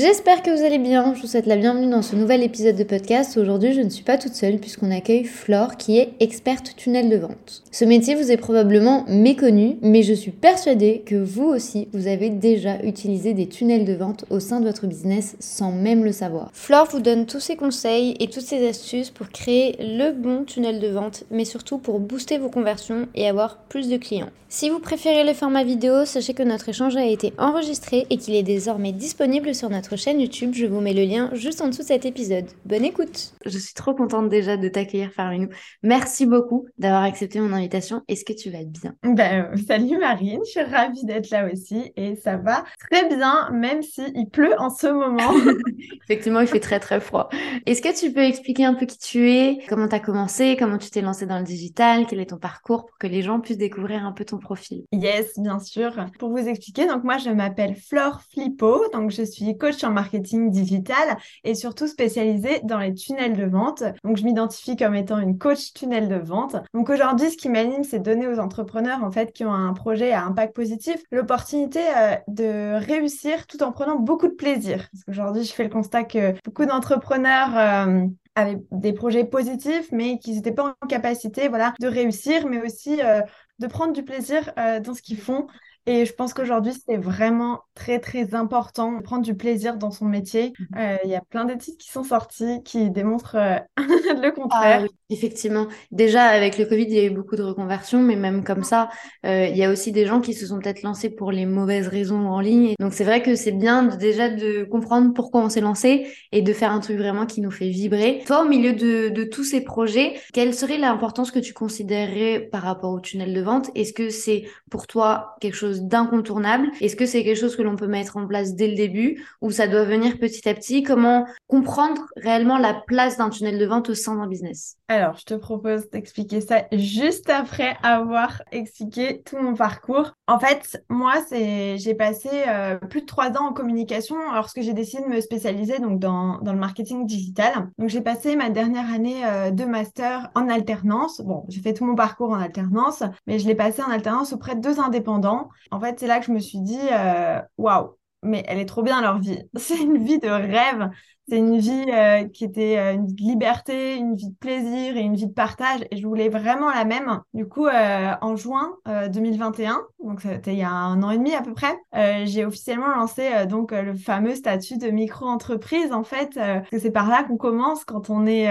J'espère que vous allez bien, je vous souhaite la bienvenue dans ce nouvel épisode de podcast. Aujourd'hui je ne suis pas toute seule puisqu'on accueille Flore qui est experte tunnel de vente. Ce métier vous est probablement méconnu mais je suis persuadée que vous aussi vous avez déjà utilisé des tunnels de vente au sein de votre business sans même le savoir. Flore vous donne tous ses conseils et toutes ses astuces pour créer le bon tunnel de vente mais surtout pour booster vos conversions et avoir plus de clients. Si vous préférez le format vidéo, sachez que notre échange a été enregistré et qu'il est désormais disponible sur notre chaîne YouTube. Je vous mets le lien juste en dessous de cet épisode. Bonne écoute Je suis trop contente déjà de t'accueillir parmi nous. Merci beaucoup d'avoir accepté mon invitation. Est-ce que tu vas bien? Ben, Salut Marine, je suis ravie d'être là aussi et ça va très bien, même s'il pleut en ce moment. Effectivement, il fait très très froid. Est-ce que tu peux expliquer un peu qui tu es, comment tu as commencé, comment tu t'es lancé dans le digital, quel est ton parcours pour que les gens puissent découvrir un peu ton profil? Yes, bien sûr. Pour vous expliquer, donc moi je m'appelle Flore Flippo, donc je suis coach en marketing digital et surtout spécialisée dans les tunnels de vente. Donc je m'identifie comme étant une coach tunnel de vente. Donc aujourd'hui, ce qui m'anime, c'est donner aux entrepreneurs en fait qui ont un projet à impact positif l'opportunité euh, de réussir tout en prenant beaucoup de plaisir. Parce qu'aujourd'hui, je fais le constat que beaucoup d'entrepreneurs euh, avaient des projets positifs, mais qu'ils n'étaient pas en capacité voilà, de réussir, mais aussi euh, de prendre du plaisir dans ce qu'ils font. Et je pense qu'aujourd'hui, c'est vraiment très, très important de prendre du plaisir dans son métier. Mhm. Euh, il y a plein d'études qui sont sorties qui démontrent euh, le contraire. Ah effectivement. Déjà, avec le Covid, il y a eu beaucoup de reconversions, mais même comme ça, il y a aussi des gens qui se sont peut-être lancés pour les mauvaises raisons en ligne. Donc, c'est vrai que c'est bien déjà de comprendre pourquoi on s'est lancé et de faire un truc vraiment qui nous fait vibrer. Toi, au milieu de, de tous ces projets, quelle serait l'importance que tu considérerais par rapport au tunnel de vente? Est-ce que c'est pour toi quelque chose d'incontournable? Est-ce que c'est quelque chose que l'on peut mettre en place dès le début ou ça doit venir petit à petit? Comment comprendre réellement la place d'un tunnel de vente au sein d'un business? Alors, je te propose d'expliquer ça juste après avoir expliqué tout mon parcours. En fait, moi, c'est j'ai passé euh, plus de trois ans en communication lorsque j'ai décidé de me spécialiser donc dans, dans le marketing digital. Donc, j'ai passé ma dernière année euh, de master en alternance. Bon, j'ai fait tout mon parcours en alternance, mais je l'ai passé en alternance auprès de deux indépendants. En fait, c'est là que je me suis dit, euh, waouh, mais elle est trop bien leur vie. C'est une vie de rêve. C'est une vie euh, qui était euh, une vie de liberté, une vie de plaisir et une vie de partage. Et je voulais vraiment la même. Du coup, en juin 2021, donc c'était il y a un an et demi à peu près, j'ai officiellement lancé donc le fameux statut de micro-entreprise en fait. c'est par là qu'on commence quand on est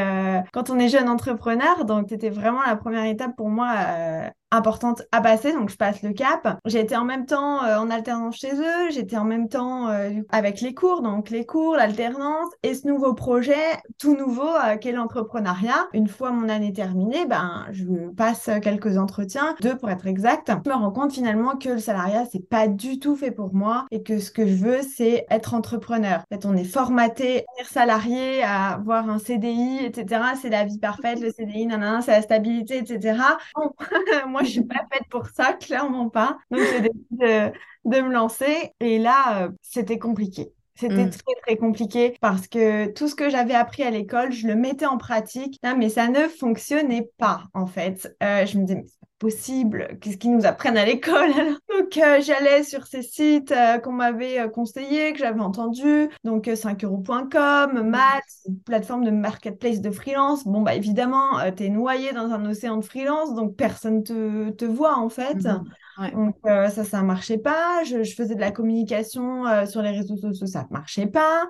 quand on est jeune entrepreneur. Donc c'était vraiment la première étape pour moi importante à passer, donc je passe le cap. Été en même temps en alternance chez eux, j'étais en même temps avec les cours, donc les cours, l'alternance et ce nouveau projet, tout nouveau, euh, qu'est l'entrepreneuriat. Une fois mon année terminée, ben, je passe quelques entretiens, deux pour être exact. Je me rends compte finalement que le salariat, c'est pas du tout fait pour moi et que ce que je veux, c'est être entrepreneur. En fait, on est formaté à être salarié, à avoir un CDI, etc. C'est la vie parfaite, le CDI, nanana, c'est la stabilité, etc. moi, je suis pas faite pour ça, clairement pas. Donc, j'ai décidé de, de me lancer et là, euh, c'était compliqué. C'était mm. très très compliqué parce que tout ce que j'avais appris à l'école, je le mettais en pratique, mais ça ne fonctionnait pas en fait. Euh, je me disais, mais c'est pas possible, qu'est-ce qu'ils nous apprennent à l'école? Donc euh, j'allais sur ces sites euh, qu'on m'avait conseillés, que j'avave entendu, donc 5euros.com, Math, une plateforme de marketplace de freelance. Bon bah évidemment, tu es noyé dans un océan de freelance, donc personne te, te voit en fait. Mm-hmm. Donc euh, ça, ça marchait pas. Je, faisais de la communication euh, sur les réseaux sociaux, ça marchait pas.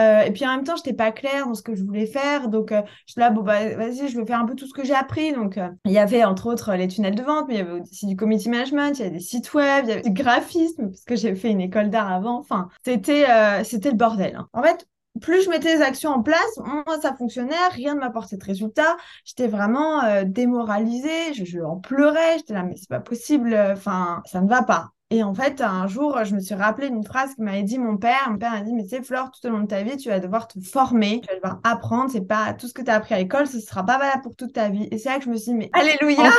Euh, et puis en même temps, je n'étais pas claire dans ce que je voulais faire. Donc je suis là, bon bah vas-y, je vais faire un peu tout ce que j'ai appris. Donc il y avait entre autres les tunnels de vente, mais il y avait aussi du community management, il y avait des sites web, il y avait du graphisme parce que j'ai fait une école d'art avant. Enfin, c'était c'était le bordel. Hein. En fait, plus je mettais les actions en place, moins ça fonctionnait, rien ne m'apportait de résultat. J'étais vraiment euh, démoralisée, je, en pleurais, j'étais là, mais c'est pas possible, enfin, ça ne va pas. Et en fait, un jour, je me suis rappelé d'une phrase que m'avait dit mon père. Mon père a dit, mais tu sais, Flore, tout au long de ta vie, tu vas devoir te former, tu vas devoir apprendre. C'est pas tout ce que tu as appris à l'école, ce sera pas valable pour toute ta vie. Et c'est là que je me suis dit, mais alléluia!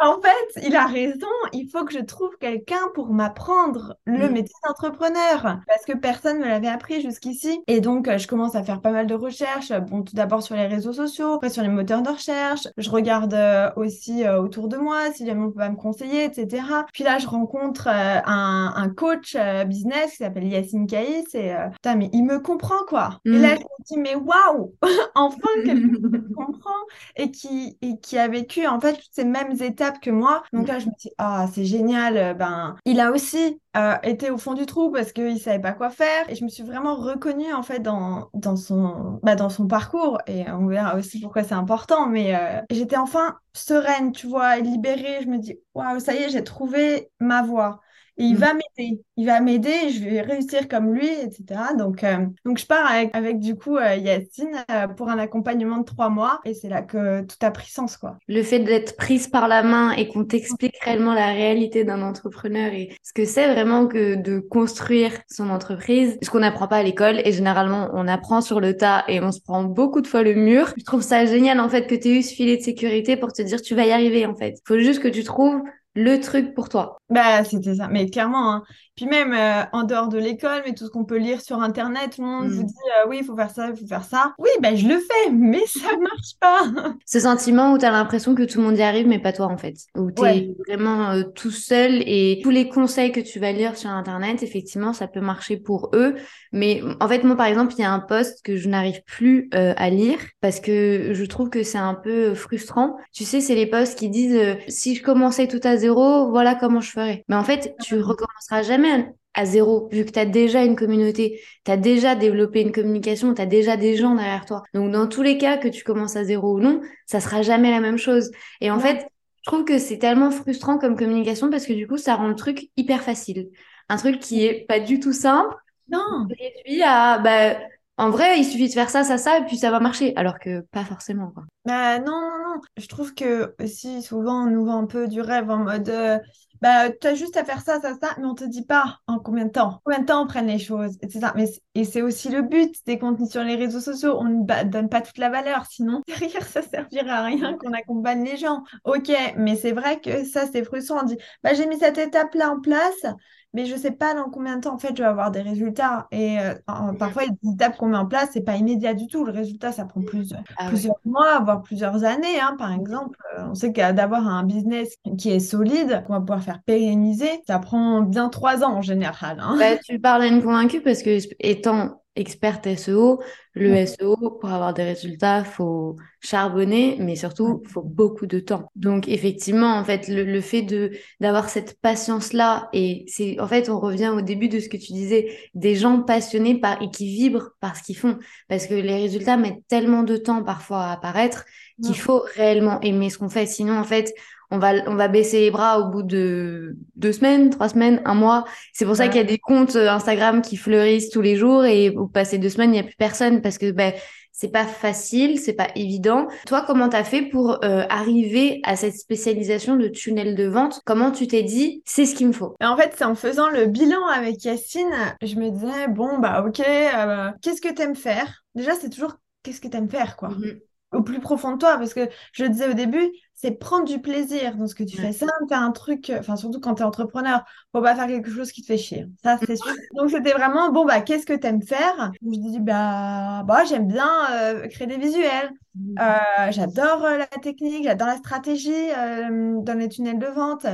en fait, il a raison. Il faut que je trouve quelqu'un pour m'apprendre le mm. métier d'entrepreneur parce que personne ne me l'avait appris jusqu'ici. Et donc, euh, je commence à faire pas mal de recherches. Bon, tout d'abord sur les réseaux sociaux, après sur les moteurs de recherche. Je regarde euh, aussi euh, autour de moi si jamais on peut pas me conseiller, etc. Puis là, je rencontre un, un, coach business qui s'appelle Yacine Caïs et putain, mais il me comprend quoi. Et là, mm. je me dis, mais waouh, enfin quelqu'un qui me comprend et qui, et qui a vécu en fait toutes ces mêmes étapes que moi. Donc là, je me dis, ah, c'est génial. Ben, il a aussi euh, était au fond du trou parce qu'il savait pas quoi faire. Et je me suis vraiment reconnue en fait dans, dans, son, bah, dans son parcours. Et on verra aussi pourquoi c'est important. Mais euh, j'étais enfin sereine tu vois libérée. Je me dis waouh ça y est j'ai trouvé ma voie et il mm. va m'aider. Il va m'aider, je vais réussir comme lui, etc. Donc, euh, donc je pars avec, avec du coup euh, Yacine euh, pour un accompagnement de trois mois et c'est là que tout a pris sens. quoi. Le fait d'être prise par la main et qu'on t'explique réellement la réalité d'un entrepreneur et ce que c'est vraiment que de construire son entreprise, ce qu'on n'apprend pas à l'école et généralement on apprend sur le tas et on se prend beaucoup de fois le mur. Je trouve ça génial en fait que tu aies eu ce filet de sécurité pour te dire tu vas y arriver en fait. Il faut juste que tu trouves le truc pour toi. Bah, c'était ça. Mais clairement, hein. Puis même euh, en dehors de l'école, mais tout ce qu'on peut lire sur Internet, tout le monde vous mm. dit euh, oui, il faut faire ça, il faut faire ça. Oui, ben je le fais, mais ça marche pas. Ce sentiment où tu as l'impression que tout le monde y arrive, mais pas toi en fait. Où tu es vraiment euh, tout seul et tous les conseils que tu vas lire sur Internet, effectivement, ça peut marcher pour eux. Mais en fait, moi par exemple, il y a un post que je n'arrive plus à lire parce que je trouve que c'est un peu frustrant. Tu sais, c'est les posts qui disent si je commençais tout à zéro, voilà comment je ferais. Mais en fait, tu recommenceras jamais à zéro, vu que tu as déjà une communauté, tu as déjà développé une communication, tu as déjà des gens derrière toi. Donc, dans tous les cas, que tu commences à zéro ou non, ça sera jamais la même chose. Et en fait, je trouve que c'est tellement frustrant comme communication parce que du coup, ça rend le truc hyper facile. Un truc qui est pas du tout simple. Non. Réduit à, bah, en vrai, il suffit de faire ça, ça, ça, et puis ça va marcher. Alors que pas forcément, quoi. Bah, non, non, non. Je trouve que aussi, souvent, on nous vend un peu du rêve en mode, euh, bah, tu as juste à faire ça, ça, ça, mais on te dit pas en combien de temps, combien de temps on prenne les choses, etc. Mais, et c'est aussi le but des contenus sur les réseaux sociaux. On ne donne pas toute la valeur, sinon derrière, ça servirait à rien qu'on accompagne les gens. Ok, mais c'est vrai que ça, c'est frustrant. On dit, bah, j'ai mis cette étape-là en place, mais je sais pas dans combien de temps en fait je vais avoir des résultats. Et euh, parfois, les étapes qu'on met en place, c'est pas immédiat du tout. Le résultat, ça prend plus, ah plusieurs mois, voire plusieurs années. Hein. Par exemple, euh, on sait qu'à d'avoir un business qui est solide, qu'on va pouvoir faire pérenniser, ça prend bien trois ans en général. Hein. Bah, tu parles à une convaincue parce que étant experte SEO. Le SEO, pour avoir des résultats, faut charbonner, mais surtout, faut beaucoup de temps. Donc, effectivement, en fait, le, fait de d'avoir cette patience-là, et c'est, en fait, on revient au début de ce que tu disais, des gens passionnés par et qui vibrent par ce qu'ils font, parce que les résultats mettent tellement de temps parfois à apparaître qu'il faut réellement aimer ce qu'on fait. Sinon, en fait, on va, on va baisser les bras au bout de deux semaines, trois semaines, un mois. C'est pour ça qu'il y a des comptes euh, Instagram qui fleurissent tous les jours et au passé deux semaines, il n'y a plus personne parce que ben, c'est pas facile, c'est pas évident. Toi, comment t'as fait pour euh, arriver à cette spécialisation de tunnel de vente? Comment tu t'es dit, c'est ce qu'il me faut? En fait, c'est en faisant le bilan avec Yacine, je me disais, bon, bah ok, euh, qu'est-ce que t'aimes faire? Déjà, c'est toujours qu'est-ce que t'aimes faire, quoi? Mm-hmm. au plus profond de toi, parce que je le disais au début, c'est prendre du plaisir dans ce que tu fais. Ça, faire un truc, enfin, surtout quand tu es entrepreneur, faut pas faire quelque chose qui te fait chier. Ça, c'est sûr. Donc, c'était vraiment, bon, bah, qu'est-ce que tu aimes faire? Je dis, bah, bah j'aime bien euh, créer des visuels. Mmh. Euh, j'adore euh, la technique, j'adore la stratégie dans les tunnels de vente.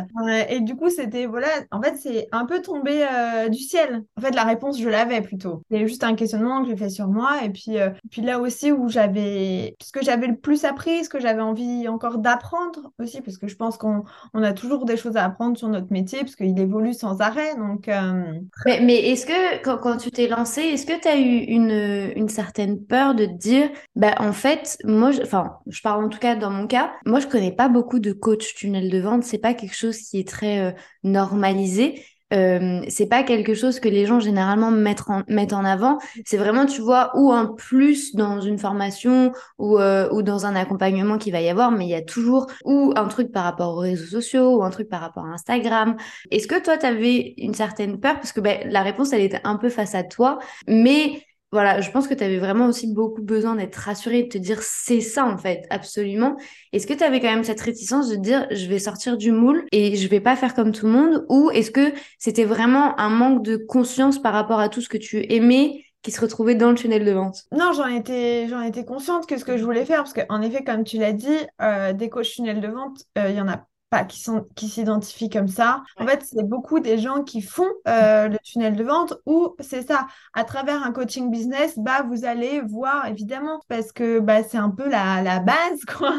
et du coup, c'était, voilà, en fait, c'est un peu tombé du ciel. En fait, la réponse, je l'avais plutôt. C'est juste un questionnement que j'ai fait sur moi. Et puis, puis là aussi, où j'avais, ce que j'avais le plus appris, ce que j'avais envie encore d'apprendre, aussi, parce que je pense qu'on on a toujours des choses à apprendre sur notre métier, parce qu'il évolue sans arrêt. Donc, euh, Mais, mais est-ce que quand, quand tu t'es lancé, est-ce que tu as eu une, une, certaine peur de te dire, bah, en fait, moi, enfin, je parle en tout cas dans mon cas, moi, je connais pas beaucoup de coach tunnel de vente, c'est pas quelque chose qui est très euh, normalisé. euh, c'est pas quelque chose que les gens généralement mettent en, mettent en avant. C'est vraiment, tu vois, ou un plus dans une formation ou, euh, ou dans un accompagnement qu'il va y avoir, mais il y a toujours ou un truc par rapport aux réseaux sociaux ou un truc par rapport à Instagram. Est-ce que toi, tu avais une certaine peur? Parce que ben, la réponse, elle était un peu face à toi, mais voilà, je pense que tu avais vraiment aussi beaucoup besoin d'être rassurée, de te dire c'est ça en fait, absolument. Est-ce que tu avais quand même cette réticence de dire je vais sortir du moule et je vais pas faire comme tout le monde? Ou est-ce que c'était vraiment un manque de conscience par rapport à tout ce que tu aimais qui se retrouvait dans le tunnel de vente? Non, j'en étais, j'en étais consciente que ce que je voulais faire parce qu'en effet, comme tu l'as dit, euh, des coachs tunnel de vente, euh, il y en a pas qui sont qui s'identifient comme ça. En fait, c'est beaucoup des gens qui font euh, le tunnel de vente ou c'est ça, à travers un coaching business, bah vous allez voir évidemment parce que bah c'est un peu la, la base quoi.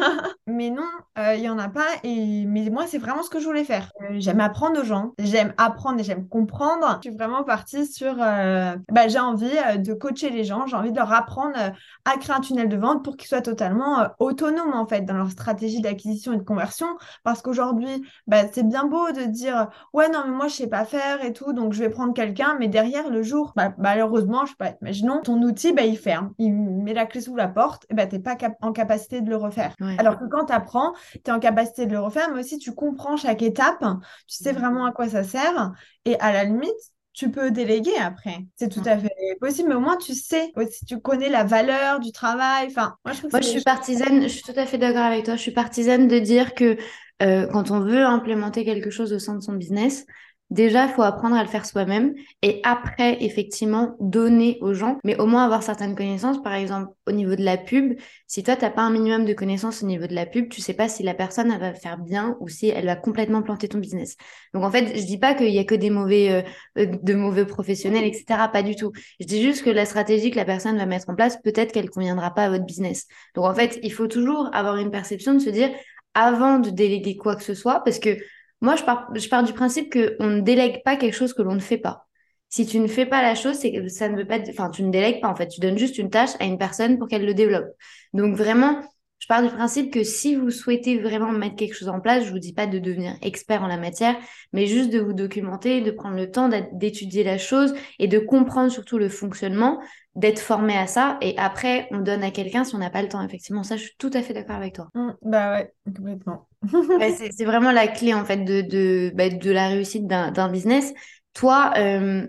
mais non, euh, il y en a pas et mais moi c'est vraiment ce que je voulais faire. Euh, j'aime apprendre aux gens, j'aime apprendre et j'aime comprendre. Je suis vraiment partie sur bah j'ai envie de coacher les gens, j'ai envie de leur apprendre à créer un tunnel de vente pour qu'ils soient totalement autonomes en fait dans leur stratégie d'acquisition et de conversion parce que aujourd'hui, bah, c'est bien beau de dire ouais non mais moi je sais pas faire et tout donc je vais prendre quelqu'un mais derrière le jour bah, malheureusement je sais pas imaginons ton outil bah, il ferme il met la clé sous la porte et bah t'es pas en capacité de le refaire alors que quand tu apprends tu es en capacité de le refaire mais aussi tu comprends chaque étape tu sais vraiment à quoi ça sert et à la limite tu peux déléguer après. C'est tout à fait possible, mais au moins tu sais, si tu connais la valeur du travail. Enfin, moi, je, je suis partisane, je suis tout à fait d'accord avec toi. Je suis partisane de dire que euh, quand on veut implémenter quelque chose au sein de son business, déjà, il faut apprendre à le faire soi-même et après, effectivement, donner aux gens, mais au moins avoir certaines connaissances. Par exemple, au niveau de la pub, si toi, tu n'as pas un minimum de connaissances au niveau de la pub, tu sais pas si la personne elle va faire bien ou si elle va complètement planter ton business. Donc, en fait, je dis pas qu'il y a que des mauvais, euh, de mauvais professionnels, etc. Pas du tout. Je dis juste que la stratégie que la personne va mettre en place, peut-être qu'elle conviendra pas à votre business. Donc, en fait, il faut toujours avoir une perception de se dire, avant de déléguer quoi que ce soit, parce que moi, je pars, du principe qu'on ne délègue pas quelque chose que l'on ne fait pas. Si tu ne fais pas la chose, ça ne veut pas, enfin, tu ne délègues pas, en fait. Tu donnes juste une tâche à une personne pour qu'elle le développe. Donc, vraiment, je pars du principe que si vous souhaitez vraiment mettre quelque chose en place, je vous dis pas de devenir expert en la matière, mais juste de vous documenter, de prendre le temps d'étudier la chose et de comprendre surtout le fonctionnement, d'être formé à ça. Et après, on donne à quelqu'un si on n'a pas le temps. Effectivement, ça, je suis tout à fait d'accord avec toi. Mmh, bah ouais, complètement. c'est vraiment la clé, en fait, de, de, bah, de la réussite d'un business. Toi, euh,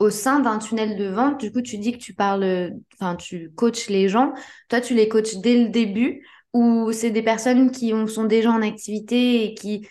au sein d'un tunnel de vente, du coup, tu dis que tu parles, enfin, tu coaches les gens. Toi, tu les coaches dès le début ou c'est des personnes qui sont déjà en activité et qui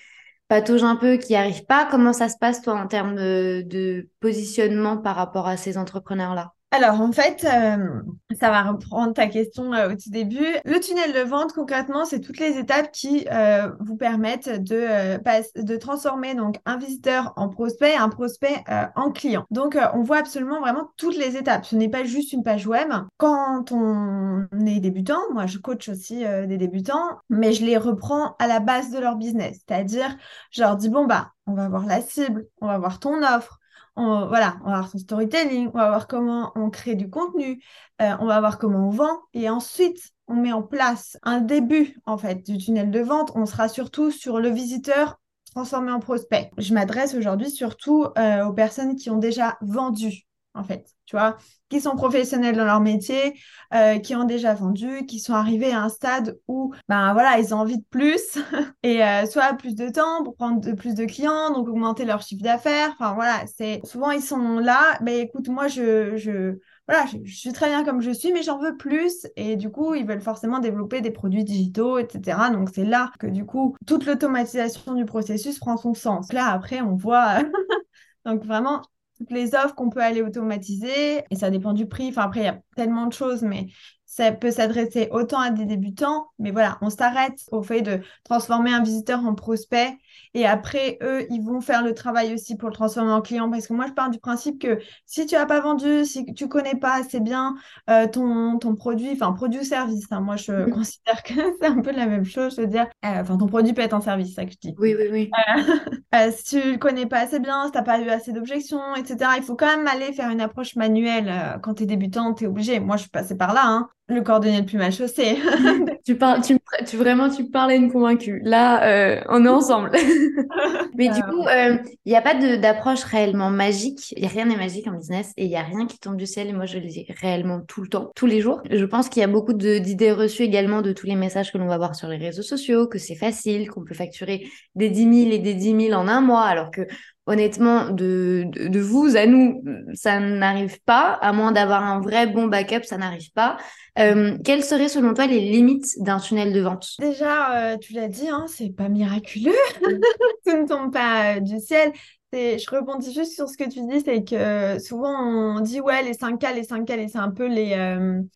patauge un peu, qui arrive pas? Comment ça se passe, toi, en termes de, positionnement par rapport à ces entrepreneurs-là? Alors, en fait, euh, ça va reprendre ta question euh, au tout début. Le tunnel de vente, concrètement, c'est toutes les étapes qui euh, vous permettent de, transformer un visiteur en prospect, un prospect en client. Donc, on voit absolument vraiment toutes les étapes. Ce n'est pas juste une page web. Quand on est débutant, moi, je coach aussi des débutants, mais je les reprends à la base de leur business. C'est-à-dire, je leur dis, bon, bah, on va voir la cible, on va voir ton offre, on, voilà, on va voir son storytelling, on va voir comment on crée du contenu, euh, on va voir comment on vend, et ensuite on met en place un début en fait du tunnel de vente. On sera surtout sur le visiteur transformé en prospect. Je m'adresse aujourd'hui surtout euh, aux personnes qui ont déjà vendu en fait, tu vois, qui sont professionnels dans leur métier, euh, qui ont déjà vendu, qui sont arrivés à un stade où, ben voilà, ils ont envie de plus, et euh, soit plus de temps pour prendre plus de clients, donc augmenter leur chiffre d'affaires, enfin voilà, c'est souvent ils sont là, ben écoute, moi je, voilà, je, suis très bien comme je suis, mais j'en veux plus, et du coup, ils veulent forcément développer des produits digitaux, etc. Donc c'est là que du coup, toute l'automatisation du processus prend son sens. Là, après, on voit... Donc vraiment, toutes les offres qu'on peut aller automatiser et ça dépend du prix. Enfin, après, il y a tellement de choses, mais ça peut s'adresser autant à des débutants, mais voilà, on s'arrête au fait de transformer un visiteur en prospect et après, eux, ils vont faire le travail aussi pour le transformer en client parce que moi, je pars du principe que si tu n'as pas vendu, si tu connais pas assez bien euh, ton, ton produit, enfin, produit ou service, hein, moi, je mmh. considère que c'est un peu la même chose, je veux dire, euh, enfin, ton produit peut être un service, c'est ça que je dis. Oui, oui, oui. Euh, si tu le connais pas assez bien, si tu n'as pas eu assez d'objections, etc., il faut quand même aller faire une approche manuelle quand tu es débutant, tu es obligé. Moi, je suis passée par là, hein le cordonnier le plus mal chaussé. tu parles, tu, tu, vraiment, tu parles à une convaincue. Là, euh, on est ensemble. Mais du coup, euh, il n'y a pas d'approche réellement magique. Y a rien n'est magique en business et il y a rien qui tombe du ciel. Et moi, je le dis réellement tout le temps, tous les jours. Je pense qu'il y a beaucoup d'idées reçues également de tous les messages que l'on va voir sur les réseaux sociaux, que c'est facile, qu'on peut facturer des 10 000 et des 10 000 en un mois, alors que honnêtement, de, de, vous à nous, ça n'arrive pas, à moins d'avoir un vrai bon backup, ça n'arrive pas. Euh, quelles seraient selon toi les limites d'un tunnel de vente? Déjà, euh, tu l'as dit, hein, c'est pas miraculeux, ça ne tombe pas euh, du ciel. Je rebondis juste sur ce que tu dis, c'est que souvent on dit ouais les 5K, les 5K, c'est un peu les,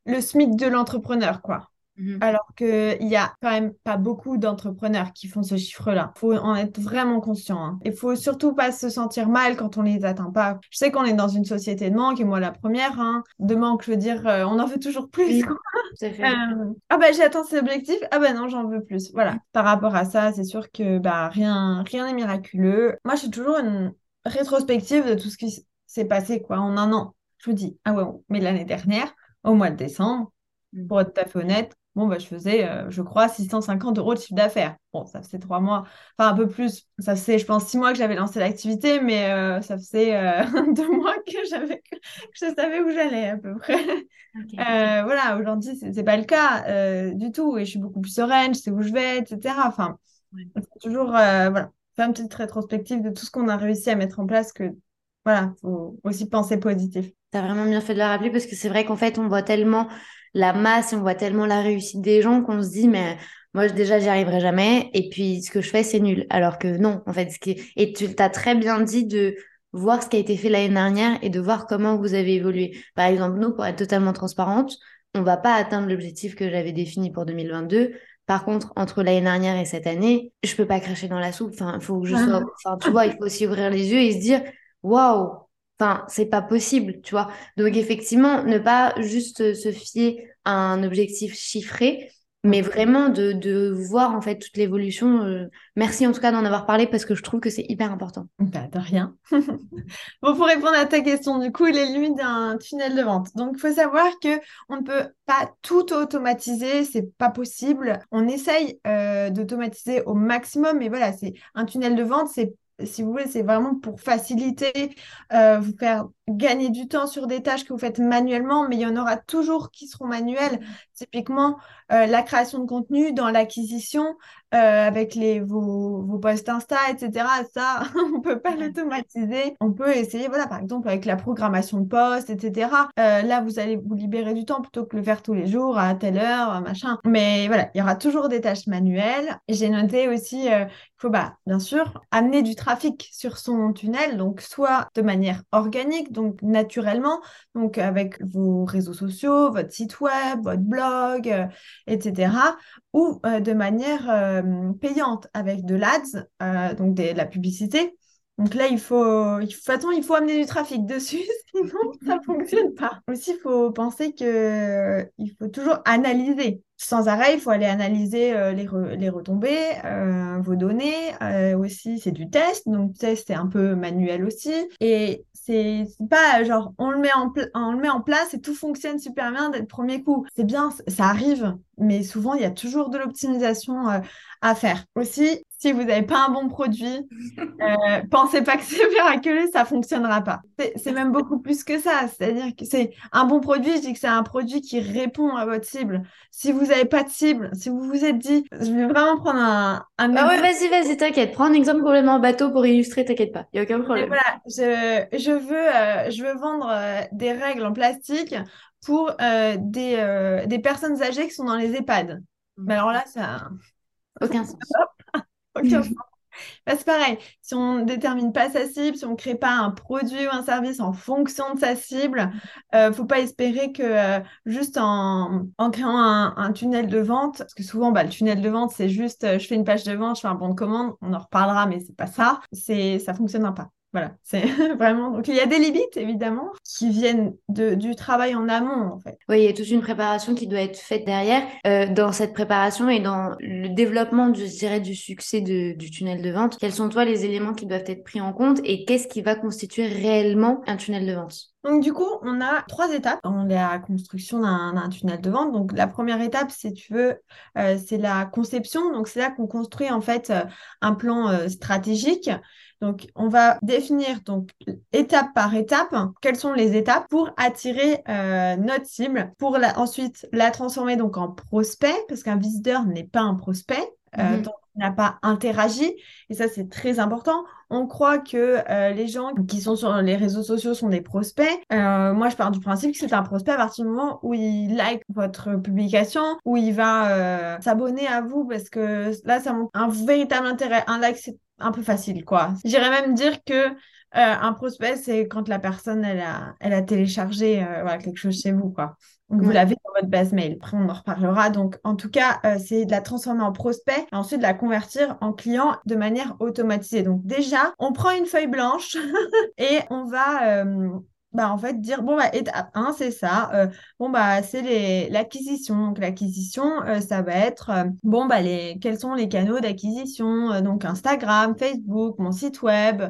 le SMIC de l'entrepreneur, quoi. Mhm. Alors qu'il n'y a quand même pas beaucoup d'entrepreneurs qui font ce chiffre-là. Il faut en être vraiment conscient. Hein. Il faut surtout pas se sentir mal quand on les atteint pas. Je sais qu'on est dans une société de manque, et moi la première. Hein. De manque, je veux dire, euh, on en veut toujours plus. Euh, ah bah j'ai atteint cet objectif, ah bah non, j'en veux plus. Voilà. Par rapport à ça, c'est sûr que bah rien rien n'est miraculeux. Moi, j'ai toujours une rétrospective de tout ce qui s'est passé quoi en un an. Je vous dis, ah ouais, mais l'année dernière, au mois de décembre, mm. pour être tout à fait honnête, Bon, bah, je faisais, euh, je crois, 650 euros de chiffre d'affaires. Bon, ça faisait trois mois, enfin un peu plus. Ça faisait, je pense, six mois que j'avais lancé l'activité, mais euh, ça faisait euh, deux mois que j'avais, que je savais où j'allais à peu près. voilà, aujourd'hui, c'est, n'est pas le cas du tout, et je suis beaucoup plus sereine, je sais où je vais, etc. Enfin, toujours, voilà, faire une petite rétrospective de tout ce qu'on a réussi à mettre en place, que voilà, faut aussi penser positif. Tu as vraiment bien fait de le rappeler parce que c'est vrai qu'en fait, on voit tellement la masse on voit tellement la réussite des gens qu'on se dit, mais moi déjà, j'y arriverai jamais. Et puis, ce que je fais, c'est nul. Alors que non, en fait, ce qui et tu as très bien dit de voir ce qui a été fait l'année dernière et de voir comment vous avez évolué. Par exemple, nous, pour être totalement transparente, on va pas atteindre l'objectif que j'avais défini pour 2022. Par contre, entre l'année dernière et cette année, je peux pas cracher dans la soupe. Enfin, faut que je sois. Enfin, tu vois, il faut aussi ouvrir les yeux et se dire, waouh, Enfin, c'est pas possible, tu vois. Donc effectivement, ne pas juste se fier à un objectif chiffré, mais vraiment de, voir en fait toute l'évolution. Euh, merci en tout cas d'en avoir parlé parce que je trouve que c'est hyper important. Bah, de rien. bon, pour répondre à ta question, du coup, les limites d'un tunnel de vente. Donc, il faut savoir que on ne peut pas tout automatiser, c'est pas possible. On essaye euh, d'automatiser au maximum, mais voilà, c'est un tunnel de vente, c'est si vous voulez, c'est vraiment pour faciliter, euh, vous faire gagner du temps sur des tâches que vous faites manuellement, mais il y en aura toujours qui seront manuelles. Typiquement, euh, la création de contenu dans l'acquisition euh, avec les, vos, vos posts Insta, etc. Ça, on ne peut pas l'automatiser. On peut essayer, voilà, par exemple, avec la programmation de posts, etc. là, vous allez vous libérer du temps plutôt que le faire tous les jours à telle heure, machin. Mais voilà, il y aura toujours des tâches manuelles. J'ai noté aussi qu'il faut, bah, bien sûr, amener du trafic sur son tunnel, donc soit de manière organique, donc naturellement, donc avec vos réseaux sociaux, votre site web, votre blog, euh, etc. Ou euh, de manière euh, payante avec de l'ADS, donc de la publicité. Donc là, il faut, il faut, il faut amener du trafic dessus, sinon ça ne fonctionne pas. Aussi, il faut penser que il faut toujours analyser sans arrêt, il faut aller analyser euh, les, les, retombées, euh, vos données. Euh, aussi, c'est du test. Donc, test, c'est un peu manuel aussi. Et c'est pas genre, on le, met en on le met en place et tout fonctionne super bien dès le premier coup. C'est bien, ça arrive. Mais souvent, il y a toujours de l'optimisation à faire. Aussi, si vous n'avez pas un bon produit, euh, pensez pas que c'est miraculeux, ça fonctionnera pas. C'est même beaucoup plus que ça. C'est-à-dire que c'est un bon produit, je dis que c'est un produit qui répond à votre cible. Si vous n'avez pas de cible, si vous vous êtes dit, je vais vraiment prendre un... un ah ouais, vas-y, vas-y, t'inquiète. Prends un exemple complètement bateau pour illustrer, t'inquiète pas. Il n'y a aucun problème. voilà, je, je, veux, euh, je veux vendre euh, des règles en plastique pour des, des personnes âgées qui sont dans les EHPAD. Mais alors là, ça... Aucun sens. Bah, c'est pareil, si on ne détermine pas sa cible, si on ne crée pas un produit ou un service en fonction de sa cible, ne euh, faut pas espérer que euh, juste en, créant un, tunnel de vente, parce que souvent bah, le tunnel de vente c'est juste euh, je fais une page de vente, je fais un bon de commande, on en reparlera, mais c'est pas ça, c'est ça fonctionnera pas. Voilà, c'est vraiment. Donc il y a des limites évidemment qui viennent de, du travail en amont en fait. Oui, il y a toute une préparation qui doit être faite derrière. Euh, dans cette préparation et dans le développement, je dirais, du succès de, du tunnel de vente, quels sont toi les éléments qui doivent être pris en compte et qu'est-ce qui va constituer réellement un tunnel de vente? Donc du coup, on a trois étapes dans la construction d'un tunnel de vente. Donc la première étape, si tu veux, euh, c'est la conception. Donc c'est là qu'on construit en fait euh, un plan euh, stratégique. Donc on va définir donc étape par étape quelles sont les étapes pour attirer notre cible, pour ensuite la transformer donc en prospect parce qu'un visiteur n'est pas un prospect. Mmh n'a pas interagi. Et ça, c'est très important. On croit que euh, les gens qui sont sur les réseaux sociaux sont des prospects. Euh, moi, je pars du principe que c'est un prospect à partir du moment où il like votre publication, où il va euh, s'abonner à vous, parce que là, ça montre un véritable intérêt. Un like, c'est un peu facile, quoi. J'irais même dire que un prospect, c'est quand la personne, elle a, elle a téléchargé voilà, quelque chose chez vous, quoi. Donc, vous l'avez dans votre base mail. Après, on en reparlera. Donc, en tout cas, euh, c'est de la transformer en prospect et ensuite de la convertir en client de manière automatisée. Donc, déjà, on prend une feuille blanche et on va euh, bah, en fait, dire, bon, bah, étape 1, c'est ça. Euh, bon, bah, c'est l'acquisition. Donc, l'acquisition, euh, ça va être, euh, bon, bah, les, quels sont les canaux d'acquisition? donc, Instagram, Facebook, mon site web,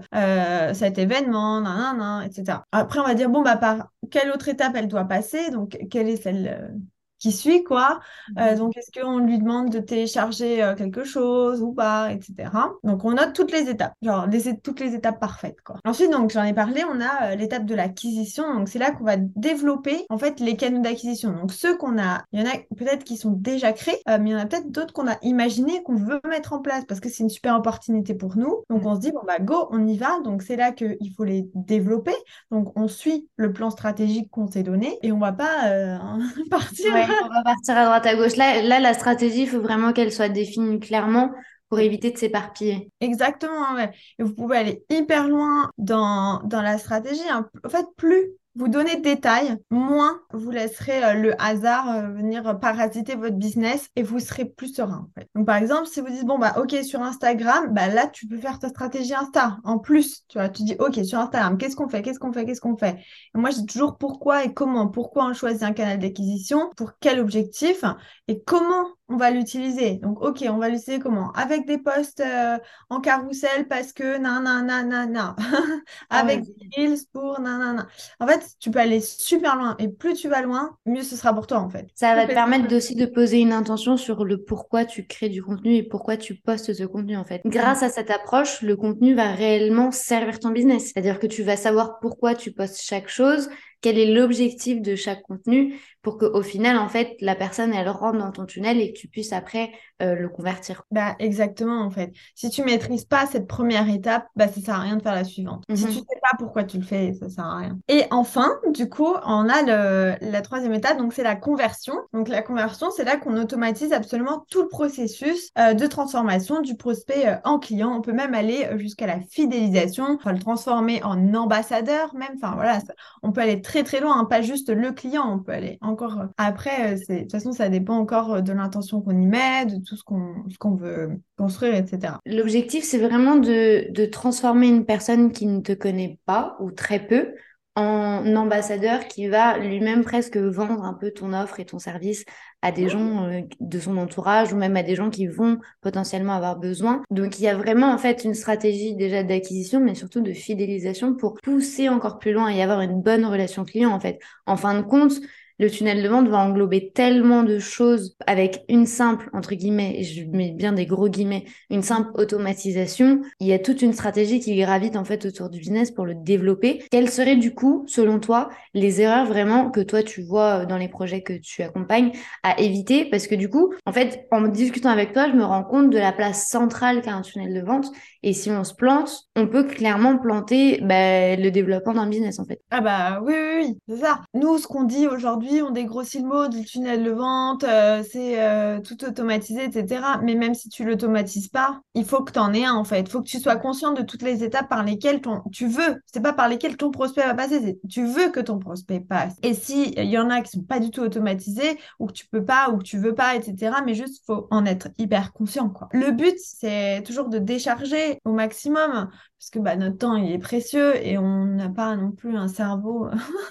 cet événement, nan, etc. Après, on va dire, bon, bah, par quelle autre étape elle doit passer? Donc, quelle est celle qui suit, quoi. Euh, mhm. donc, est-ce qu'on lui demande de télécharger euh, quelque chose ou pas, etc. Donc, on note toutes les étapes, genre les, toutes les étapes parfaites, quoi. Ensuite, donc, j'en ai parlé, on a euh, l'étape de l'acquisition. Donc, c'est là qu'on va développer, en fait, les canaux d'acquisition. Donc, ceux qu'on a, il y en a peut-être qui sont déjà créés, mais il y en a peut-être d'autres qu'on a imaginés, qu'on veut mettre en place parce que c'est une super opportunité pour nous. Donc, on se dit, bon, bah, go, on y va. Donc, c'est là qu'il faut les développer. Donc, on suit le plan stratégique qu'on s'est donné et on va pas partir on va partir à droite à gauche. Là, là la stratégie, il faut vraiment qu'elle soit définie clairement pour éviter de s'éparpiller. Exactement, vous pouvez aller hyper loin dans, dans la stratégie. En fait, plus vous donnez de détails, moins vous laisserez euh, le hasard euh, venir parasiter votre business et vous serez plus serein. Donc par exemple, si vous dites bon bah ok sur Instagram, bah là tu peux faire ta stratégie Insta. En plus, tu vois, tu dis ok sur Instagram, qu'est-ce qu'on fait, qu'est-ce qu'on fait, qu'est-ce qu'on fait? Moi je dis toujours pourquoi et comment, pourquoi on choisit un canal d'acquisition, pour quel objectif? Et comment on va l'utiliser. Donc, ok, on va l'utiliser comment? Avec des posts euh, en carrousel parce que nanana, ah Avec des reels pour nanana. En fait, tu peux aller super loin. Et plus tu vas loin, mieux ce sera pour toi, en fait. Ça va te permettre aussi de poser une intention sur le pourquoi tu crées du contenu et pourquoi tu postes ce contenu, en fait. Grâce à cette approche, le contenu va réellement servir ton business. C'est-à-dire que tu vas savoir pourquoi tu postes chaque chose, quel est l'objectif de chaque contenu pour qu'au final, en fait, la personne, elle rentre dans ton tunnel et que tu puisses après euh, le convertir. Bah, exactement, en fait. Si tu maîtrises pas cette première étape, bah, ça sert à rien de faire la suivante. Si mhm. tu sais pas pourquoi tu le fais, ça sert à rien. Et enfin, du coup, on a le, la troisième étape, donc c'est la conversion. Donc, la conversion, c'est là qu'on automatise absolument tout le processus euh, de transformation du prospect euh, en client. On peut même aller jusqu'à la fidélisation, enfin, le transformer en ambassadeur même. Enfin, voilà, on peut aller très, très loin, hein. pas juste le client, on peut aller encore. Après, de toute façon, ça dépend encore de l'intention qu'on y met, de tout ce qu'on veut construire, etc. L'objectif, c'est vraiment de, de transformer une personne qui ne te connaît pas ou très peu en ambassadeur qui va lui-même presque vendre un peu ton offre et ton service à des gens euh, de son entourage ou même à des gens qui vont potentiellement avoir besoin. Donc il y a vraiment en fait une stratégie déjà d'acquisition mais surtout de fidélisation pour pousser encore plus loin et avoir une bonne relation client en fait. En fin de compte, le tunnel de vente va englober tellement de choses avec une simple, entre guillemets, et je mets bien des gros guillemets, une simple automatisation. Il y a toute une stratégie qui gravite en fait autour du business pour le développer. Quelles seraient du coup, selon toi, les erreurs vraiment que toi tu vois dans les projets que tu accompagnes à éviter? Parce que du coup, en fait, en discutant avec toi, je me rends compte de la place centrale qu'a un tunnel de vente. Et si on se plante, on peut clairement planter bah, le développement d'un business en fait. Ah bah oui, oui, oui, c'est ça. Nous, ce qu'on dit aujourd'hui, on dégrossit le mot du tunnel de vente, euh, c'est euh, tout automatisé, etc. Mais même si tu l'automatises pas, il faut que tu en aies un en fait. Il faut que tu sois conscient de toutes les étapes par lesquelles ton, tu veux, c'est pas par lesquelles ton prospect va passer, tu veux que ton prospect passe. Et si il y en a qui sont pas du tout automatisés, ou que tu peux pas, ou que tu veux pas, etc. Mais juste, faut en être hyper conscient, quoi. Le but, c'est toujours de décharger au maximum parce que bah, notre temps il est précieux et on n'a pas non plus un cerveau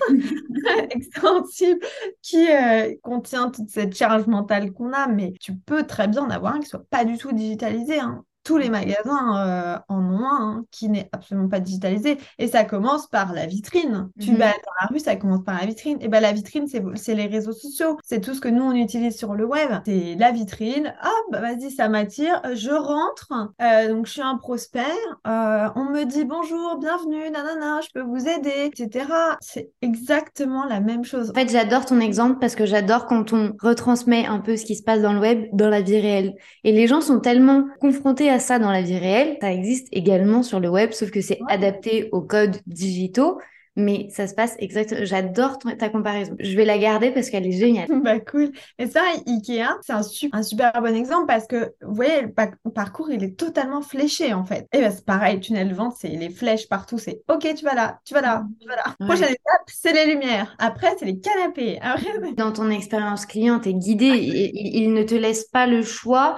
extensible qui euh, contient toute cette charge mentale qu'on a, mais tu peux très bien en avoir un qui soit pas du tout digitalisé. Hein tous les magasins euh, en ont un hein, qui n'est absolument pas digitalisé. Et ça commence par la vitrine. Tu Mhm. vas dans la rue, ça commence par la vitrine. Et ben la vitrine, c'est les réseaux sociaux. C'est tout ce que nous, on utilise sur le web. C'est la vitrine. Ah, bah vas-y, ça m'attire. Je rentre. Euh, donc, je suis un prospect. Euh, on me dit bonjour, bienvenue, nanana, je peux vous aider, etc. C'est exactement la même chose. En fait, j'adore ton exemple parce que j'adore quand on retransmet un peu ce qui se passe dans le web dans la vie réelle. Et les gens sont tellement confrontés à ça dans la vie réelle. Ça existe également sur le web, sauf que c'est Ouais. adapté aux codes digitaux. Mais ça se passe exactement. J'adore ta comparaison. Je vais la garder parce qu'elle est géniale. Bah cool. Et ça, Ikea, c'est un, su- un super bon exemple parce que, vous voyez, le pa- parcours, il est totalement fléché en fait. Et bah, c'est pareil, tunnel vente, c'est les flèches partout. C'est OK, tu vas là, tu vas là, tu vas là. Ouais. Prochaine étape, c'est les lumières. Après, c'est les canapés. Après, Dans ton expérience client, tu es guidé. Il- il ne te laisse pas le choix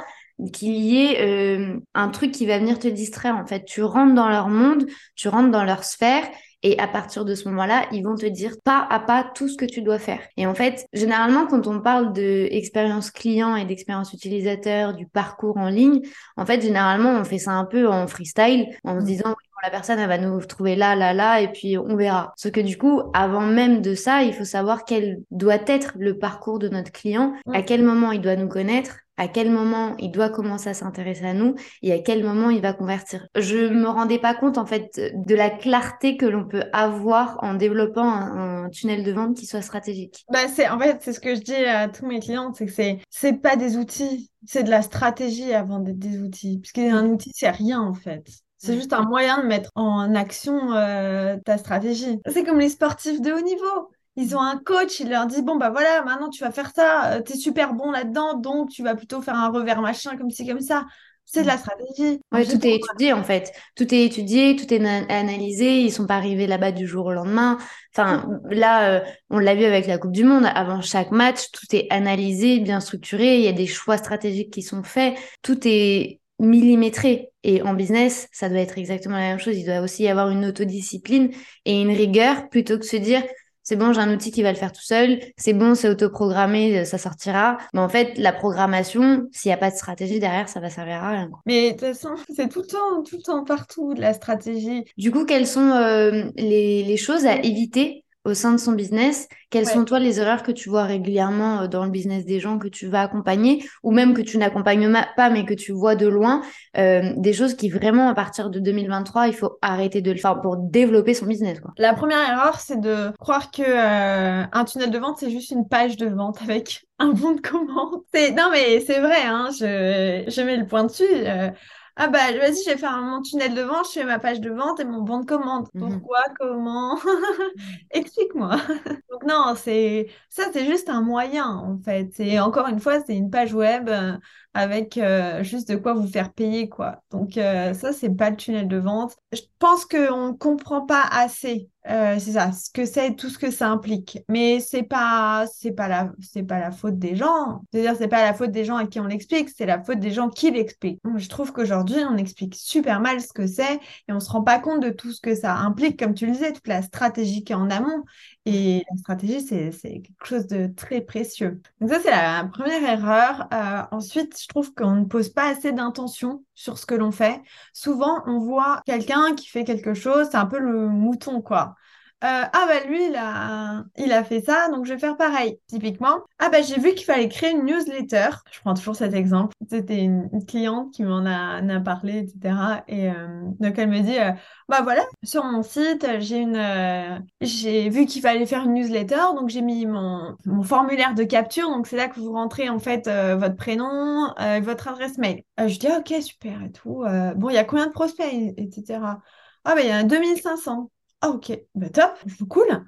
qu'il y ait euh, un truc qui va venir te distraire. En fait, tu rentres dans leur monde, tu rentres dans leur sphère. Et à partir de ce moment-là, ils vont te dire pas à pas tout ce que tu dois faire. Et en fait, généralement, quand on parle de expérience client et d'expérience utilisateur, du parcours en ligne, en fait, généralement, on fait ça un peu en freestyle, en se Mm. disant, la personne, elle va nous trouver là, là, là, et puis on verra. Ce que du coup, avant même de ça, il faut savoir quel doit être le parcours de notre client, à Mm. quel moment il doit nous connaître, à quel moment il doit commencer à s'intéresser à nous et à quel moment il va convertir. Je me rendais pas compte en fait de la clarté que l'on peut avoir en développant un, un tunnel de vente qui soit stratégique. bah, c'est, en fait, c'est ce que je dis à tous mes clients, c'est que c'est, c'est pas des outils, c'est de la stratégie avant d'être des outils. Puisqu'un outil, c'est rien en fait. C'est juste un moyen de mettre en action euh, ta stratégie. C'est comme les sportifs de haut niveau. Ils ont un coach, il leur dit, bon, bah voilà, maintenant tu vas faire ça, euh, t'es super bon là-dedans, donc tu vas plutôt faire un revers machin, comme ci, comme ça. C'est de la stratégie. Ouais, tout est étudié en fait. Tout est étudié, tout est na- analysé. Ils sont pas arrivés là-bas du jour au lendemain. Enfin, là, euh, on l'a vu avec la Coupe du Monde. Avant chaque match, tout est analysé, bien structuré. Il y a des choix stratégiques qui sont faits. Tout est millimétré. Et en business, ça doit être exactement la même chose. Il doit aussi y avoir une autodiscipline et une rigueur plutôt que de se dire c'est bon, j'ai un outil qui va le faire tout seul, c'est bon, c'est autoprogrammé, euh, ça sortira. Mais en fait, la programmation, s'il n'y a pas de stratégie derrière, ça va servir à rien. quoi. Mais de toute façon, c'est tout le temps, tout le temps partout de la stratégie. Du coup, quelles sont euh, les, les choses à éviter au sein de son business? Quelles Ouais. sont, toi, les erreurs que tu vois régulièrement euh, dans le business des gens que tu vas accompagner ou même que tu n'accompagnes pas, mais que tu vois de loin? euh, des choses qui vraiment, à partir de 2023, il faut arrêter de le faire pour développer son business, quoi? La première erreur, c'est de croire que euh, un tunnel de vente, c'est juste une page de vente avec un bon de commande. C'est... Non, mais c'est vrai, hein, je... je mets le point dessus. euh. Ah bah, vas-y, je vais faire mon tunnel de vente, je fais ma page de vente et mon bon de commande. Mhm. Pourquoi, comment? Explique-moi. Donc non, c'est ça, c'est juste un moyen en fait. Et encore une fois, c'est une page web euh, avec euh, juste de quoi vous faire payer quoi. Donc euh, ça, c'est pas le tunnel de vente. Je pense qu'on ne comprend pas assez. euh, c'est ça, ce que c'est, tout ce que ça implique. Mais c'est pas, c'est pas la, c'est pas la faute des gens. C'est-à-dire, c'est pas la faute des gens à qui on l'explique, c'est la faute des gens qui l'expliquent. Je trouve qu'aujourd'hui, on explique super mal ce que c'est et on se rend pas compte de tout ce que ça implique, comme tu le disais, toute la stratégie qui est en amont. Et la stratégie, c'est quelque chose de très précieux. Donc ça, c'est la première erreur. Euh, ensuite, je trouve qu'on ne pose pas assez d'intention sur ce que l'on fait. Souvent, on voit quelqu'un qui fait quelque chose, c'est un peu le mouton, quoi. Euh, ah bah lui, il a, il a fait ça, donc je vais faire pareil. Typiquement, ah bah j'ai vu qu'il fallait créer une newsletter. Je prends toujours cet exemple. C'était une, cliente qui m'en a, a parlé, etc. Et euh, donc elle me dit, euh, bah voilà, sur mon site, j'ai une, j'ai vu qu'il fallait faire une newsletter, donc j'ai mis mon, mon formulaire de capture. Donc c'est là que vous rentrez en fait votre prénom, votre adresse mail. Je dis ah, ok super et tout. Bon, il y a combien de prospects, et- etc. Ah bah il y en a 2500. Ah ok, bah top, cool.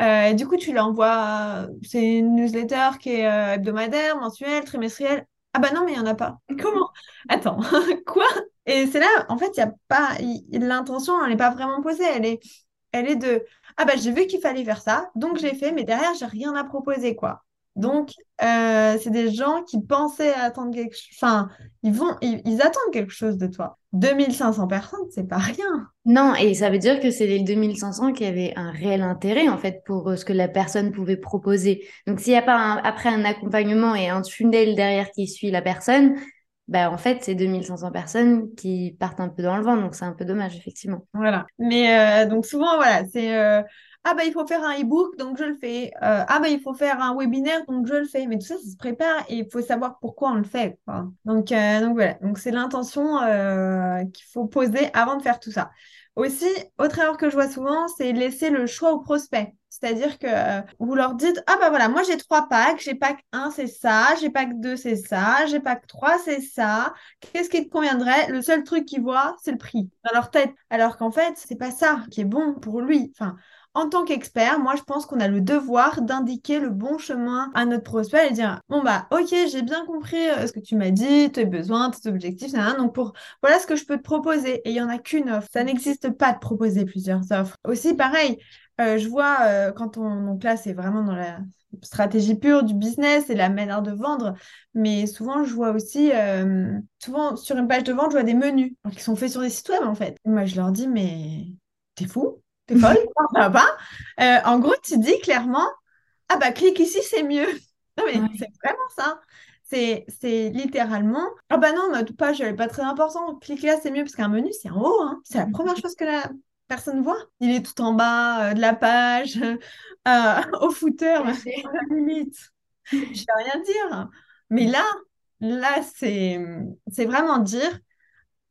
Euh, du coup tu l'envoies, c'est une newsletter qui est euh, hebdomadaire, mensuelle, trimestrielle. Ah bah non mais il y en a pas. Comment? Attends, quoi? Et c'est là, en fait, il a pas, l'intention, elle n'est pas vraiment posée. Elle est, elle est de, ah bah j'ai vu qu'il fallait faire ça, donc j'ai fait, mais derrière, j'ai rien à proposer, quoi. Donc, euh, c'est des gens qui pensaient attendre quelque chose. Enfin, ils vont, ils, ils attendent quelque chose de toi. 2500 personnes, c'est pas rien. Non, et ça veut dire que c'est les 2500 qui avaient un réel intérêt en fait pour euh, ce que la personne pouvait proposer. Donc s'il n'y a pas un- après un accompagnement et un tunnel derrière qui suit la personne, bah, en fait, c'est 2500 personnes qui partent un peu dans le vent, donc c'est un peu dommage, effectivement. Voilà. Mais donc souvent, voilà, c'est ah bah il faut faire un e-book, donc je le fais. Euh, ah bah il faut faire un webinaire, donc je le fais. Mais tout ça, ça se prépare et il faut savoir pourquoi on le fait. Donc, euh, donc voilà, donc c'est l'intention euh, qu'il faut poser avant de faire tout ça. Aussi, autre erreur que je vois souvent, c'est laisser le choix au prospect. C'est-à-dire que vous leur dites, ah bah voilà, moi j'ai trois packs, j'ai pack 1 c'est ça, j'ai pack 2 c'est ça, j'ai pack 3 c'est ça. Qu'est-ce qui te conviendrait? Le seul truc qu'ils voient, c'est le prix dans leur tête. Alors qu'en fait, c'est pas ça qui est bon pour lui. Enfin, en tant qu'expert, moi, je pense qu'on a le devoir d'indiquer le bon chemin à notre prospect et dire bon bah ok, j'ai bien compris euh, ce que tu m'as dit, tes besoins, tes objectifs, donc pour voilà ce que je peux te proposer. Et il y en a qu'une offre. Ça n'existe pas de proposer plusieurs offres. Aussi, pareil, euh, je vois euh, quand on donc là, c'est vraiment dans la stratégie pure du business et la manière de vendre. Mais souvent, je vois aussi, souvent sur une page de vente, je vois des menus qui sont faits sur des sites web en fait. moi, je leur dis, mais t'es fou T'es folle? Ça va euh, En gros, tu dis clairement Ah bah, clique ici, c'est mieux. Non, mais c'est vraiment ça. C'est, c'est littéralement Ah bah non, notre page, elle n'est pas très importante. Clique là, c'est mieux parce qu'un menu, c'est en haut. Hein. C'est la première chose que la personne voit. Il est tout en bas euh, de la page, euh, au footer, limite. Je ne vais rien dire. Mais là, là, c'est, c'est vraiment dire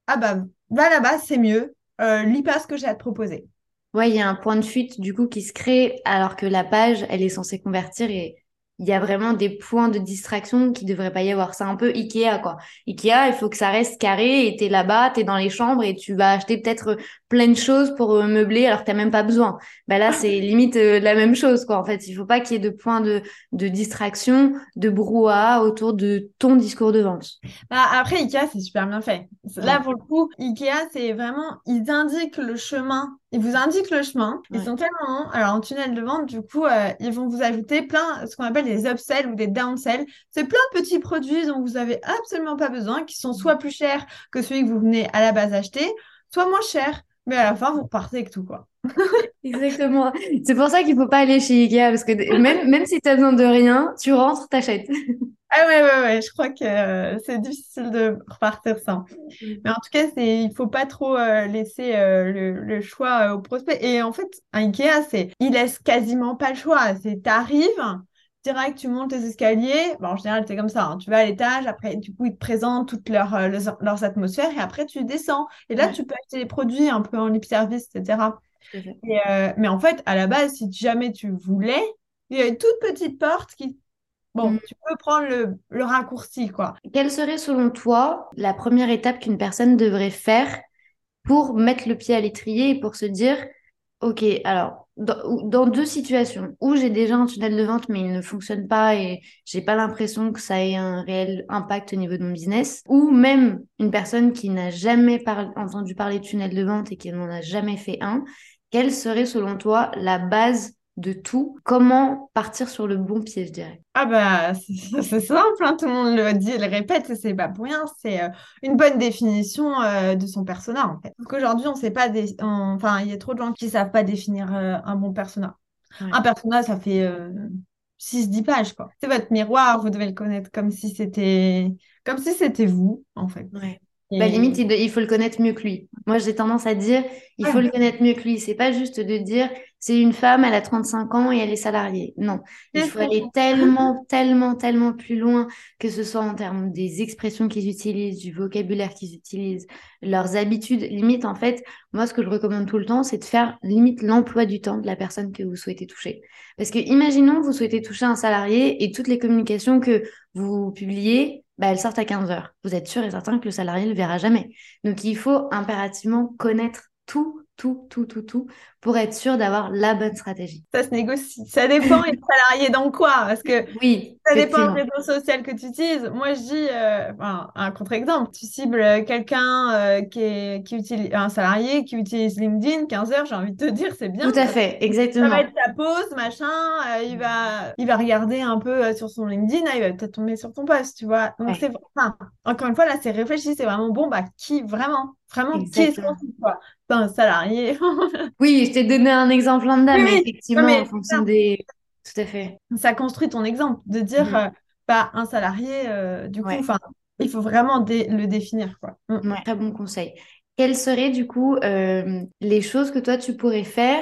Ah bah, va là-bas, c'est mieux. lis pas ce que j'ai à te proposer. Ouais, il y a un point de fuite du coup qui se crée alors que la page, elle est censée convertir et il y a vraiment des points de distraction qui devraient pas y avoir. C'est un peu Ikea, quoi. Ikea, il faut que ça reste carré et t'es là-bas, t'es dans les chambres et tu vas acheter peut-être plein de choses pour euh, meubler alors que t'as même pas besoin. Ben là, c'est limite euh, la même chose, quoi. En fait, il faut pas qu'il y ait de points de, de distraction, de brouhaha autour de ton discours de vente. Bah, après, Ikea, c'est super bien fait. Là, pour le coup, Ikea, c'est vraiment, ils indiquent le chemin ils vous indiquent le chemin. Ils sont tellement Alors, en tunnel de vente, du coup, euh, ils vont vous ajouter plein, ce qu'on appelle des upsells ou des downsells. C'est plein de petits produits dont vous avez absolument pas besoin, qui sont soit plus chers que celui que vous venez à la base acheter, soit moins chers. Mais à la fin, vous repartez avec tout, quoi. Exactement. C'est pour ça qu'il faut pas aller chez Ikea, parce que même, même si tu as besoin de rien, tu rentres, t'achètes. Ah ouais, ouais, ouais, je crois que euh, c'est difficile de repartir sans. Mm. Mais en tout cas, c'est, il faut pas trop euh, laisser euh, le, choix au prospect. Et en fait, un Ikea, c'est, il laisse quasiment pas le choix. C'est, t'arrives, direct, tu montes les escaliers. Bon, en général, c'est comme ça. Hein. Tu vas à l'étage, après, du coup, ils te présentent toutes leurs, leurs, atmosphères et après, tu descends. Et là, tu peux acheter les produits un peu en lip service, etc. mais en fait, à la base, si jamais tu voulais, il y a une toute petite porte qui Bon, mm. tu peux prendre le, raccourci, quoi. Quelle serait selon toi la première étape qu'une personne devrait faire pour mettre le pied à l'étrier et pour se dire, OK, alors, dans, deux situations. Où j'ai déjà un tunnel de vente mais il ne fonctionne pas et j'ai pas l'impression que ça ait un réel impact au niveau de mon business, ou même une personne qui n'a jamais entendu parler de tunnel de vente et qui n'en a jamais fait un, quelle serait selon toi la base de tout. Comment partir sur le bon pied, je dirais? Ah bah c'est simple, hein, tout le monde le dit, le répète, c'est pas pour rien, c'est euh, une bonne définition euh, de son persona en fait. Qu'aujourd'hui, on sait pas, enfin il y a trop de gens qui savent pas définir euh, un bon persona. Un persona, ça fait 6-10 pages quoi. C'est votre miroir, vous devez le connaître comme si c'était comme si c'était vous en fait. Bah, limite, il, faut le connaître mieux que lui. Moi, j'ai tendance à dire, il faut le connaître mieux que lui. C'est pas juste de dire, c'est une femme, elle a 35 ans et elle est salariée. Non, il faut aller tellement, tellement, tellement plus loin, que ce soit en termes des expressions qu'ils utilisent, du vocabulaire qu'ils utilisent, leurs habitudes. Limite, en fait, moi, ce que je recommande tout le temps, c'est de faire limite l'emploi du temps de la personne que vous souhaitez toucher. Parce que imaginons, vous souhaitez toucher un salarié et toutes les communications que vous publiez, bah, elles sortent à 15 heures. Vous êtes sûr et certain que le salarié ne le verra jamais. Donc, il faut impérativement connaître tout, tout, tout, tout, tout pour être sûr d'avoir la bonne stratégie. Ça se négocie. Ça dépend et salarié dans quoi Parce que oui, ça dépend du réseau social que tu utilises. Moi, je dis, euh, un contre-exemple, tu cibles quelqu'un euh, qui, qui utilise, un salarié qui utilise LinkedIn 15 heures, j'ai envie de te dire, c'est bien. Tout à fait, exactement. Ça va être ta pause, machin, euh, il, va, il va regarder un peu sur son LinkedIn, il va peut-être tomber sur ton post, tu vois. Donc, c'est, enfin, encore une fois, là, c'est réfléchi, c'est vraiment bon, bah, qui vraiment? Vraiment, qui est-ce un salarié. oui, je t'ai donné un exemple lambda, mais effectivement, en fonction des. Tout à fait. Ça construit ton exemple de dire, mm. euh, bah, un salarié, euh, du coup, il faut vraiment le définir. Quoi. Mm. très bon conseil. Quelles seraient du coup euh, les choses que toi tu pourrais faire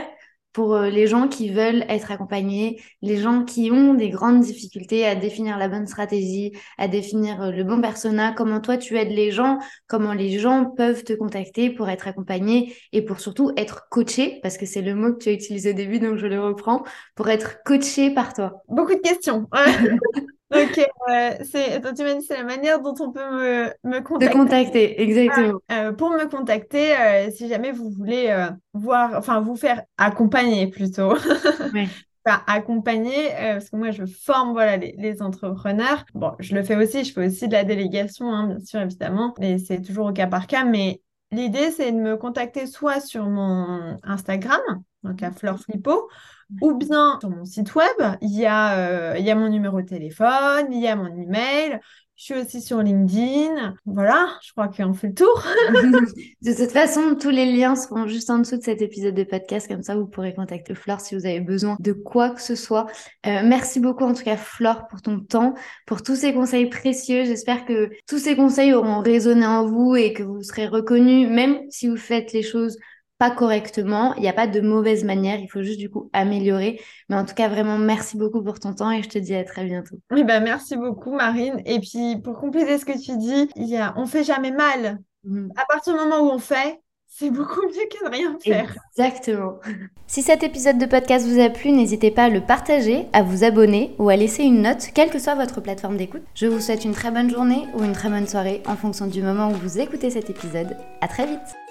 pour euh, les gens qui veulent être accompagnés, les gens qui ont des grandes difficultés à définir la bonne stratégie, à définir euh, le bon persona, comment toi tu aides les gens, comment les gens peuvent te contacter pour être accompagnés et pour surtout être coachés, parce que c'est le mot que tu as utilisé au début, donc je le reprends, pour être coaché par toi. Beaucoup de questions. Ok, c'est, tu m'as dit c'est la manière dont on peut me, me contacter. Te contacter, exactement. Euh, pour me contacter, euh, si jamais vous voulez euh, voir, enfin vous faire accompagner plutôt. Oui. Enfin, accompagner, parce que moi je forme voilà, les, les, entrepreneurs. Bon, je le fais aussi, je fais aussi de la délégation, hein, bien sûr, évidemment, mais c'est toujours au cas par cas. Mais l'idée, c'est de me contacter soit sur mon Instagram, donc à Fleur Flippo, ou bien sur mon site web, il y a, euh, il y a mon numéro de téléphone, il y a mon email. Je suis aussi sur LinkedIn. Voilà, je crois qu'on fait le tour. de toute façon, tous les liens seront juste en dessous de cet épisode de podcast. Comme ça, vous pourrez contacter Flore si vous avez besoin de quoi que ce soit. Euh, merci beaucoup en tout cas, Flore, pour ton temps, pour tous ces conseils précieux. J'espère que tous ces conseils auront résonné en vous et que vous serez reconnus, même si vous faites les choses pas correctement. Il n'y a pas de mauvaise manière. Il faut juste du coup améliorer. Mais en tout cas, vraiment, merci beaucoup pour ton temps et je te dis à très bientôt. Oui, ben, merci beaucoup, Marine. Et puis, pour compléter ce que tu dis, il y a, on fait jamais mal. Mhm. À partir du moment où on fait, c'est beaucoup mieux que de rien faire. Exactement. Si cet épisode de podcast vous a plu, n'hésitez pas à le partager, à vous abonner ou à laisser une note, quelle que soit votre plateforme d'écoute. Je vous souhaite une très bonne journée ou une très bonne soirée en fonction du moment où vous écoutez cet épisode. À très vite.